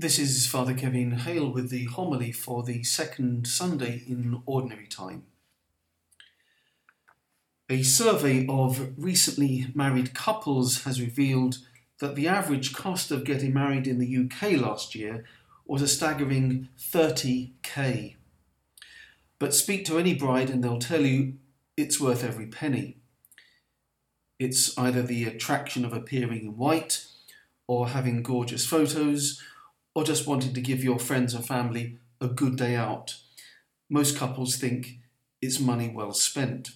This is Father Kevin Hale with the homily for the second Sunday in Ordinary Time. A survey of recently married couples has revealed that the average cost of getting married in the UK last year was a staggering 30k. But speak to any bride and they'll tell you it's worth every penny. It's either the attraction of appearing in white, or having gorgeous photos, or just wanting to give your friends and family a good day out. Most couples think it's money well spent.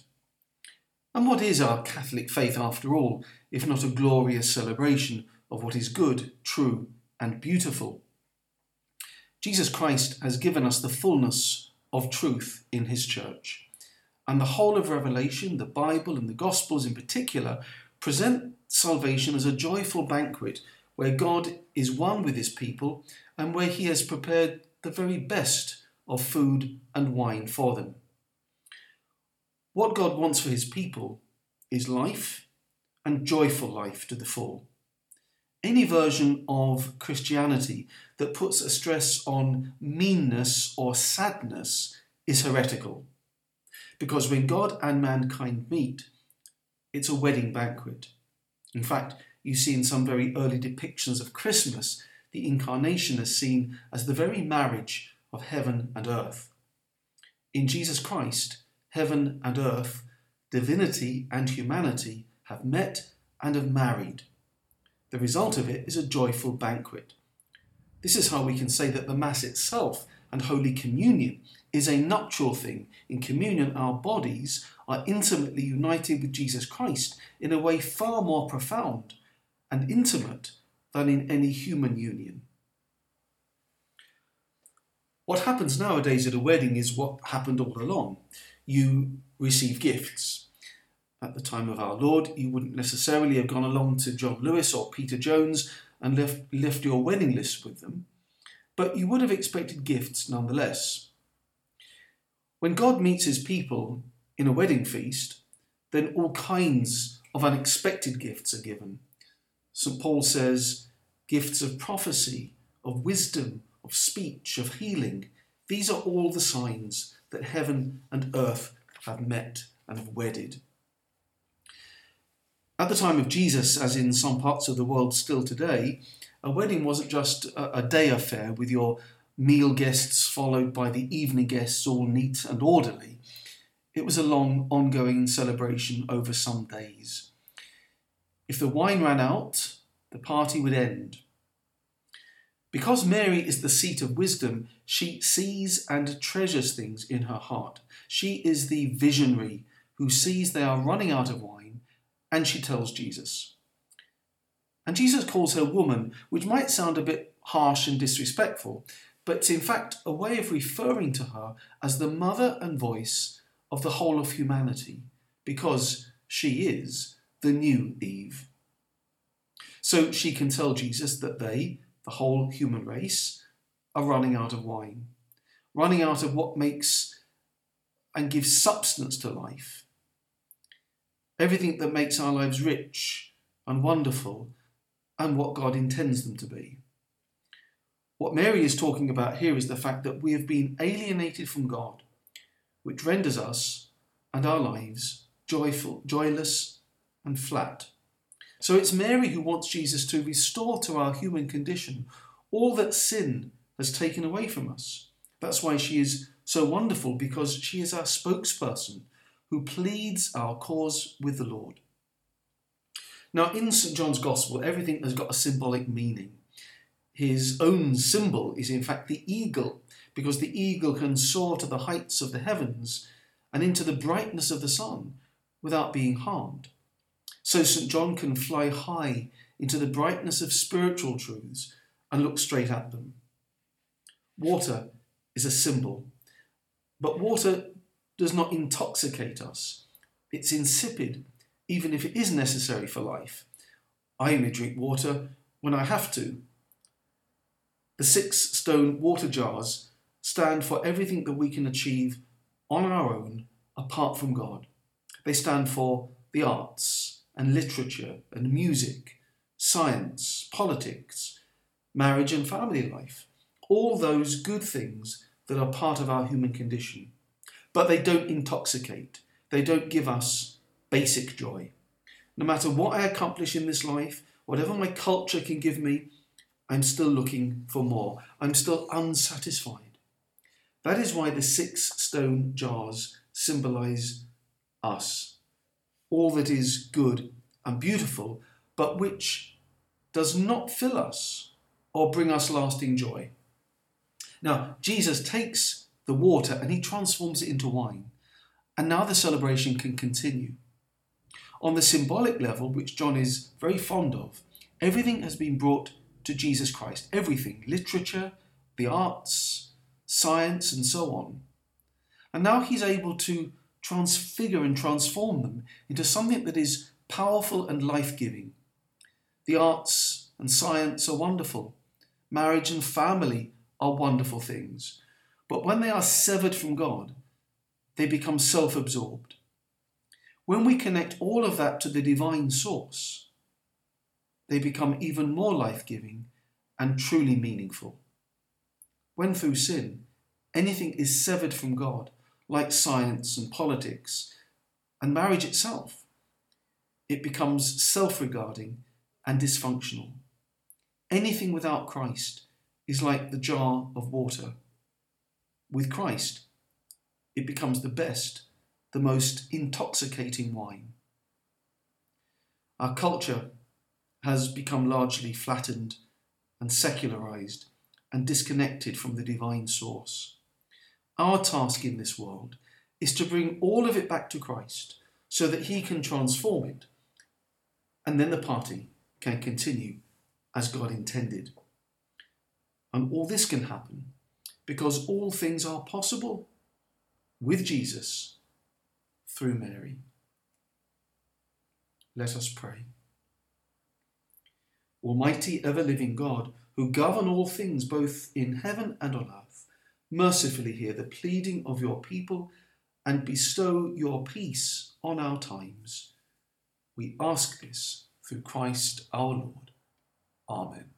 And what is our Catholic faith after all, if not a glorious celebration of what is good, true, and beautiful? Jesus Christ has given us the fullness of truth in his church. And the whole of Revelation, the Bible, and the Gospels in particular present salvation as a joyful banquet where God is one with his people and where he has prepared the very best of food and wine for them. What God wants for his people is life and joyful life to the full. Any version of Christianity that puts a stress on meanness or sadness is heretical. Because when God and mankind meet, it's a wedding banquet. In fact, you see in some very early depictions of Christmas, the incarnation is seen as the very marriage of heaven and earth. In Jesus Christ, heaven and earth, divinity and humanity have met and have married. The result of it is a joyful banquet. This is how we can say that the Mass itself and Holy Communion is a nuptial thing. In communion, our bodies are intimately united with Jesus Christ in a way far more profound and intimate than in any human union. What happens nowadays at a wedding is what happened all along you receive gifts. At the time of our Lord, you wouldn't necessarily have gone along to John Lewis or Peter Jones and left, left your wedding list with them, but you would have expected gifts nonetheless. When God meets his people in a wedding feast, then all kinds of unexpected gifts are given. St. Paul says, gifts of prophecy, of wisdom, of speech, of healing. These are all the signs that heaven and earth have met and have wedded. At the time of Jesus, as in some parts of the world still today, a wedding wasn't just a, day affair with your meal guests followed by the evening guests all neat and orderly. It was a long, ongoing celebration over some days. If the wine ran out, the party would end. Because Mary is the seat of wisdom, she sees and treasures things in her heart. She is the visionary who sees they are running out of wine, and she tells Jesus. And Jesus calls her woman, which might sound a bit harsh and disrespectful, but it's in fact a way of referring to her as the mother and voice of the whole of humanity, because she is the new Eve. So she can tell Jesus that they, the whole human race, are running out of wine, running out of what makes and gives substance to life. Everything that makes our lives rich and wonderful and what God intends them to be. What Mary is talking about here is the fact that we have been alienated from God, which renders us and our lives joyful, joyless, and flat. So it's Mary who wants Jesus to restore to our human condition all that sin has taken away from us. That's why she is so wonderful, because she is our spokesperson who pleads our cause with the Lord. Now, in St. John's Gospel, everything has got a symbolic meaning. His own symbol is, in fact, the eagle, because the eagle can soar to the heights of the heavens and into the brightness of the sun without being harmed. So St. John can fly high into the brightness of spiritual truths and look straight at them. Water is a symbol, but water does not intoxicate us. It's insipid, even if it is necessary for life. I only drink water when I have to. The six stone water jars stand for everything that we can achieve on our own apart from God. They stand for the arts, and literature and music, science, politics, marriage and family life, all those good things that are part of our human condition. But they don't intoxicate, they don't give us basic joy. No matter what I accomplish in this life, whatever my culture can give me, I'm still looking for more. I'm still unsatisfied. That is why the six stone jars symbolize us. All that is good and beautiful, but which does not fill us or bring us lasting joy. Now, Jesus takes the water and he transforms it into wine. And now the celebration can continue. On the symbolic level, which John is very fond of, everything has been brought to Jesus Christ. Everything literature, the arts, science, and so on. And now he's able to transfigure and transform them into something that is powerful and life giving. The arts and science are wonderful. Marriage and family are wonderful things. But when they are severed from God, they become self absorbed. When we connect all of that to the divine source, they become even more life giving and truly meaningful. When through sin, anything is severed from God, like science and politics and marriage itself, it becomes self regarding and dysfunctional. Anything without Christ is like the jar of water. With Christ, it becomes the best, the most intoxicating wine. Our culture has become largely flattened and secularized and disconnected from the divine source. Our task in this world is to bring all of it back to Christ so that he can transform it, and then the party can continue as God intended. And all this can happen because all things are possible with Jesus through Mary. Let us pray. Almighty, ever living God, who govern all things both in heaven and on earth, mercifully hear the pleading of your people and bestow your peace on our times. We ask this through Christ our Lord. Amen.